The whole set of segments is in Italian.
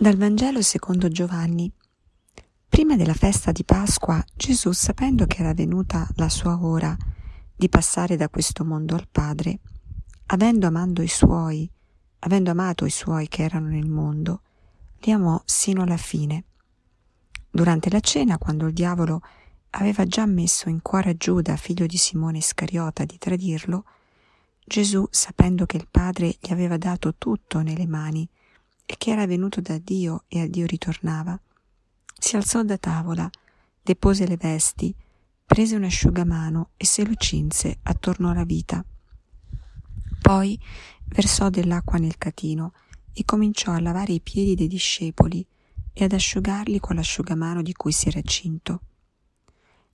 Dal Vangelo secondo Giovanni. Prima della festa di Pasqua, Gesù, sapendo che era venuta la sua ora di passare da questo mondo al Padre, avendo amato i suoi, avendo amato i suoi che erano nel mondo, li amò sino alla fine. Durante la cena, quando il diavolo aveva già messo in cuore a Giuda, figlio di Simone Iscariota, di tradirlo, Gesù, sapendo che il Padre gli aveva dato tutto nelle mani, e che era venuto da Dio e a Dio ritornava, si alzò da tavola, depose le vesti, prese un asciugamano e se lo cinse attorno alla vita. Poi versò dell'acqua nel catino e cominciò a lavare i piedi dei discepoli e ad asciugarli con l'asciugamano di cui si era cinto.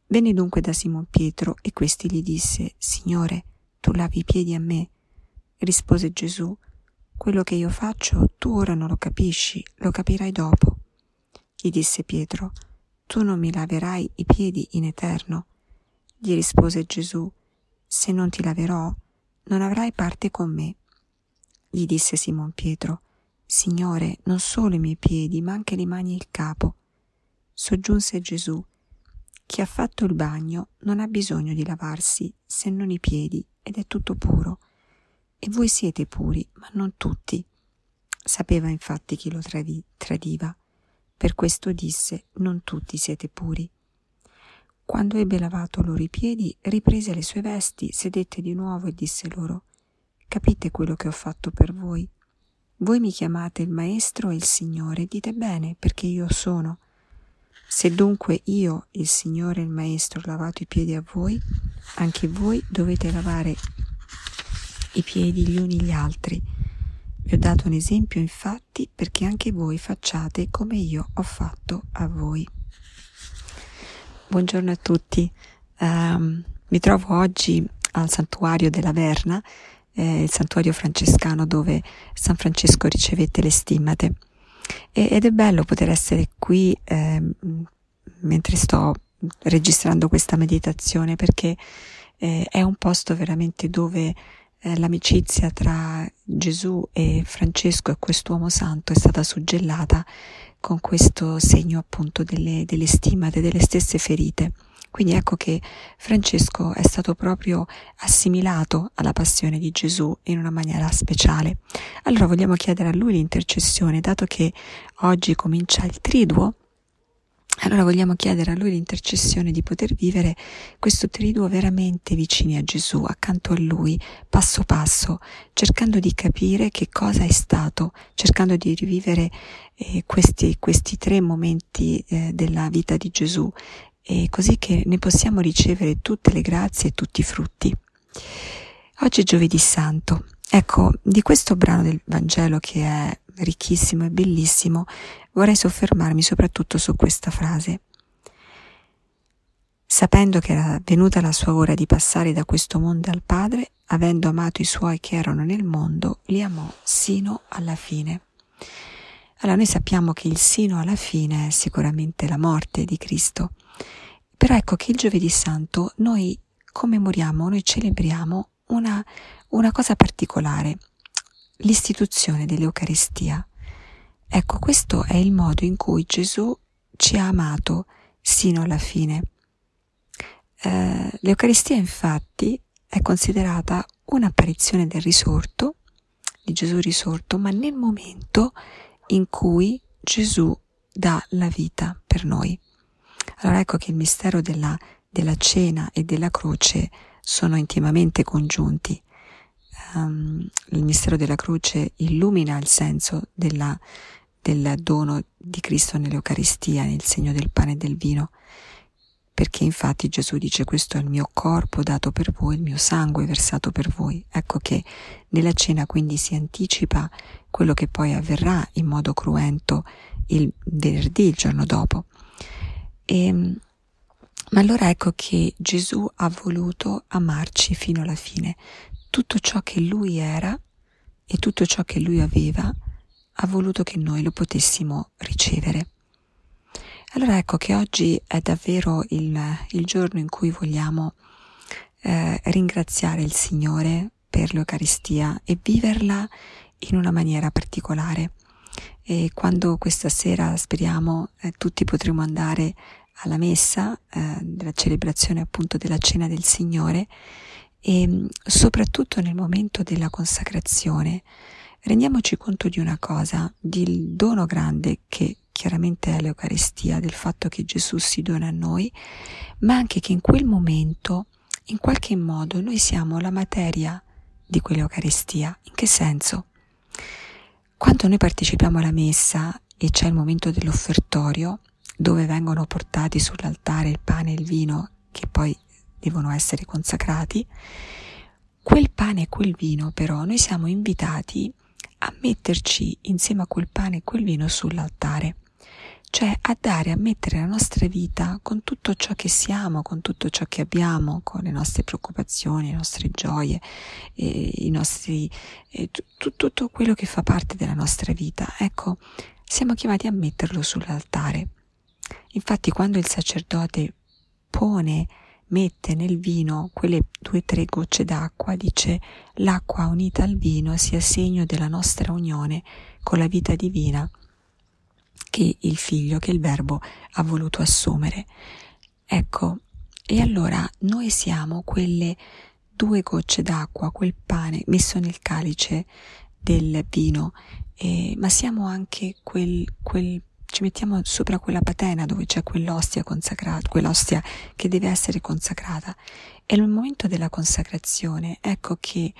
Venne dunque da Simon Pietro e questi gli disse, Signore, tu lavi i piedi a me? Rispose Gesù, quello che io faccio tu ora non lo capisci, lo capirai dopo. Gli disse Pietro, tu non mi laverai i piedi in eterno. Gli rispose Gesù, se non ti laverò, non avrai parte con me. Gli disse Simon Pietro, Signore, non solo i miei piedi, ma anche le mani e il capo. Soggiunse Gesù, chi ha fatto il bagno non ha bisogno di lavarsi se non i piedi ed è tutto puro e voi siete puri, ma non tutti. Sapeva infatti chi lo travi, tradiva. Per questo disse, non tutti siete puri. Quando ebbe lavato loro i piedi, riprese le sue vesti, sedette di nuovo e disse loro, Capite quello che ho fatto per voi? Voi mi chiamate il Maestro e il Signore, dite bene, perché io sono. Se dunque io, il Signore e il Maestro, ho lavato i piedi a voi, anche voi dovete lavare i piedi gli uni gli altri. Vi ho dato un esempio infatti perché anche voi facciate come io ho fatto a voi. Buongiorno a tutti, um, mi trovo oggi al santuario della Verna, eh, il santuario francescano dove San Francesco ricevette le stimmate e, ed è bello poter essere qui eh, mentre sto registrando questa meditazione perché eh, è un posto veramente dove eh, l'amicizia tra Gesù e Francesco e quest'uomo santo è stata suggellata con questo segno appunto delle, delle stimate, delle stesse ferite. Quindi ecco che Francesco è stato proprio assimilato alla passione di Gesù in una maniera speciale. Allora vogliamo chiedere a lui l'intercessione, dato che oggi comincia il triduo, allora vogliamo chiedere a Lui l'intercessione di poter vivere questo triduo veramente vicini a Gesù, accanto a Lui, passo passo, cercando di capire che cosa è stato, cercando di rivivere eh, questi, questi, tre momenti eh, della vita di Gesù, eh, così che ne possiamo ricevere tutte le grazie e tutti i frutti. Oggi è giovedì santo. Ecco, di questo brano del Vangelo che è ricchissimo e bellissimo, vorrei soffermarmi soprattutto su questa frase. Sapendo che era venuta la sua ora di passare da questo mondo al Padre, avendo amato i suoi che erano nel mondo, li amò sino alla fine. Allora noi sappiamo che il sino alla fine è sicuramente la morte di Cristo, però ecco che il giovedì santo noi commemoriamo, noi celebriamo una, una cosa particolare, l'istituzione dell'Eucaristia. Ecco, questo è il modo in cui Gesù ci ha amato sino alla fine. Eh, L'Eucaristia infatti è considerata un'apparizione del risorto, di Gesù risorto, ma nel momento in cui Gesù dà la vita per noi. Allora ecco che il mistero della, della cena e della croce sono intimamente congiunti um, il mistero della croce illumina il senso della, del dono di Cristo nell'Eucaristia, nel segno del pane e del vino, perché infatti Gesù dice questo è il mio corpo dato per voi, il mio sangue versato per voi. Ecco che nella cena quindi si anticipa quello che poi avverrà in modo cruento il venerdì, il giorno dopo. E, ehm, ma allora ecco che Gesù ha voluto amarci fino alla fine, tutto ciò che lui era e tutto ciò che lui aveva, ha voluto che noi lo potessimo ricevere. Allora ecco che oggi è davvero il, il giorno in cui vogliamo eh, ringraziare il Signore per l'Eucaristia e viverla in una maniera particolare. e quando questa sera speriamo eh, tutti potremo andare alla messa, eh, della celebrazione appunto della cena del Signore e mm, soprattutto nel momento della consacrazione rendiamoci conto di una cosa, del dono grande che chiaramente è l'Eucaristia, del fatto che Gesù si dona a noi, ma anche che in quel momento, in qualche modo, noi siamo la materia di quell'Eucaristia. In che senso? Quando noi partecipiamo alla messa e c'è il momento dell'offertorio, dove vengono portati sull'altare il pane e il vino che poi devono essere consacrati, quel pane e quel vino però noi siamo invitati a metterci insieme a quel pane e quel vino sull'altare, cioè a dare, a mettere la nostra vita con tutto ciò che siamo, con tutto ciò che abbiamo, con le nostre preoccupazioni, le nostre gioie, i nostri, tutto, tutto quello che fa parte della nostra vita. Ecco, siamo chiamati a metterlo sull'altare. Infatti quando il sacerdote pone mette nel vino quelle due o tre gocce d'acqua, dice l'acqua unita al vino sia segno della nostra unione con la vita divina che il figlio, che il verbo ha voluto assumere. Ecco, e allora noi siamo quelle due gocce d'acqua, quel pane messo nel calice del vino, eh, ma siamo anche quel, quel ci mettiamo sopra quella patena dove c'è quell'ostia consacrata, quell'ostia che deve essere consacrata. E nel momento della consacrazione, ecco che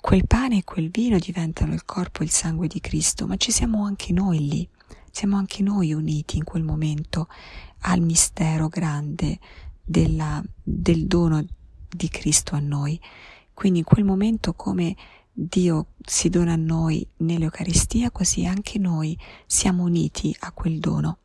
quel pane e quel vino diventano il corpo e il sangue di Cristo, ma ci siamo anche noi lì, siamo anche noi uniti in quel momento al mistero grande della, del dono di Cristo a noi. Quindi in quel momento come Dio si dona a noi nell'Eucaristia, così anche noi siamo uniti a quel dono.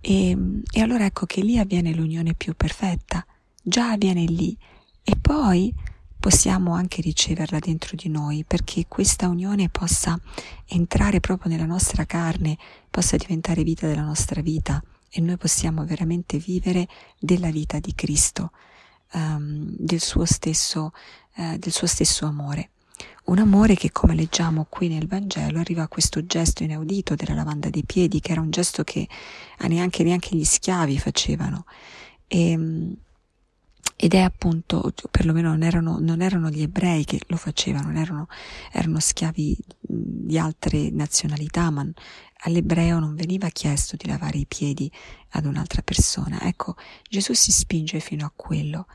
E, e, allora ecco che lì avviene l'unione più perfetta, già avviene lì e poi possiamo anche riceverla dentro di noi perché questa unione possa entrare proprio nella nostra carne, possa diventare vita della nostra vita e noi possiamo veramente vivere della vita di Cristo, um, del, suo stesso, uh, del suo stesso amore. Un amore che, come leggiamo qui nel Vangelo, arriva a questo gesto inaudito della lavanda dei piedi, che era un gesto che neanche, neanche gli schiavi facevano. E, ehm, ed è appunto, perlomeno non erano, non erano gli ebrei che lo facevano, erano, erano schiavi di altre nazionalità, ma all'ebreo non veniva chiesto di lavare i piedi ad un'altra persona. Ecco, Gesù si spinge fino a quello.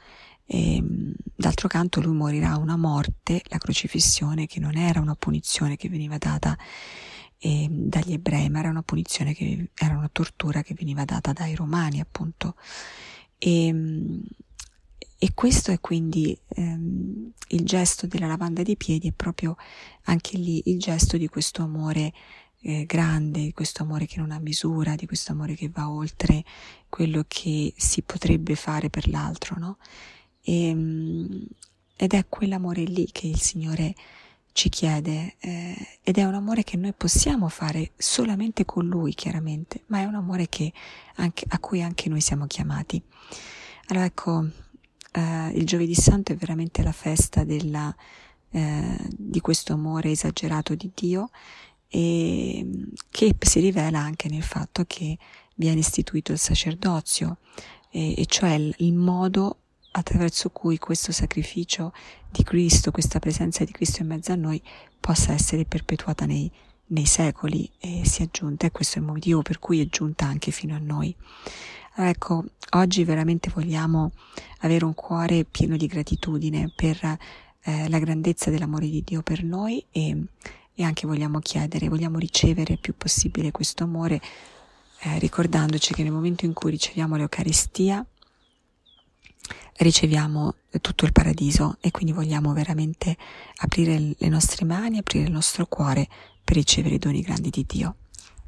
E, ehm, d'altro canto lui morirà una morte, la crocifissione, che non era una punizione che veniva data eh, dagli ebrei, ma era una punizione che era una tortura che veniva data dai romani, appunto. E, ehm, e questo è quindi ehm, il gesto della lavanda dei piedi, è proprio anche lì il gesto di questo amore eh, grande, di questo amore che non ha misura, di questo amore che va oltre quello che si potrebbe fare per l'altro, no? E, ehm, ed è quell'amore lì che il Signore ci chiede eh, ed è un amore che noi possiamo fare solamente con Lui, chiaramente, ma è un amore anche, a cui anche noi siamo chiamati. Allora ecco, eh, il Giovedì Santo è veramente la festa della, eh, di questo amore esagerato di Dio e che si rivela anche nel fatto che viene istituito il sacerdozio, e, e cioè il, il modo attraverso cui questo sacrificio di Cristo, questa presenza di Cristo in mezzo a noi possa essere perpetuata nei, nei secoli e sia giunta, e questo è il motivo per cui è giunta anche fino a noi. Ecco, oggi veramente vogliamo avere un cuore pieno di gratitudine per eh, la grandezza dell'amore di Dio per noi e, e anche vogliamo chiedere, vogliamo ricevere il più possibile questo amore, eh, ricordandoci che nel momento in cui riceviamo l'Eucaristia, riceviamo tutto il paradiso e quindi vogliamo veramente aprire le nostre mani, aprire il nostro cuore per ricevere i doni grandi di Dio.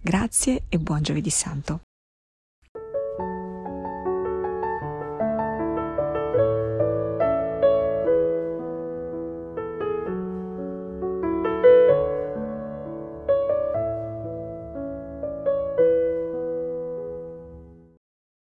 Grazie e buon giovedì santo.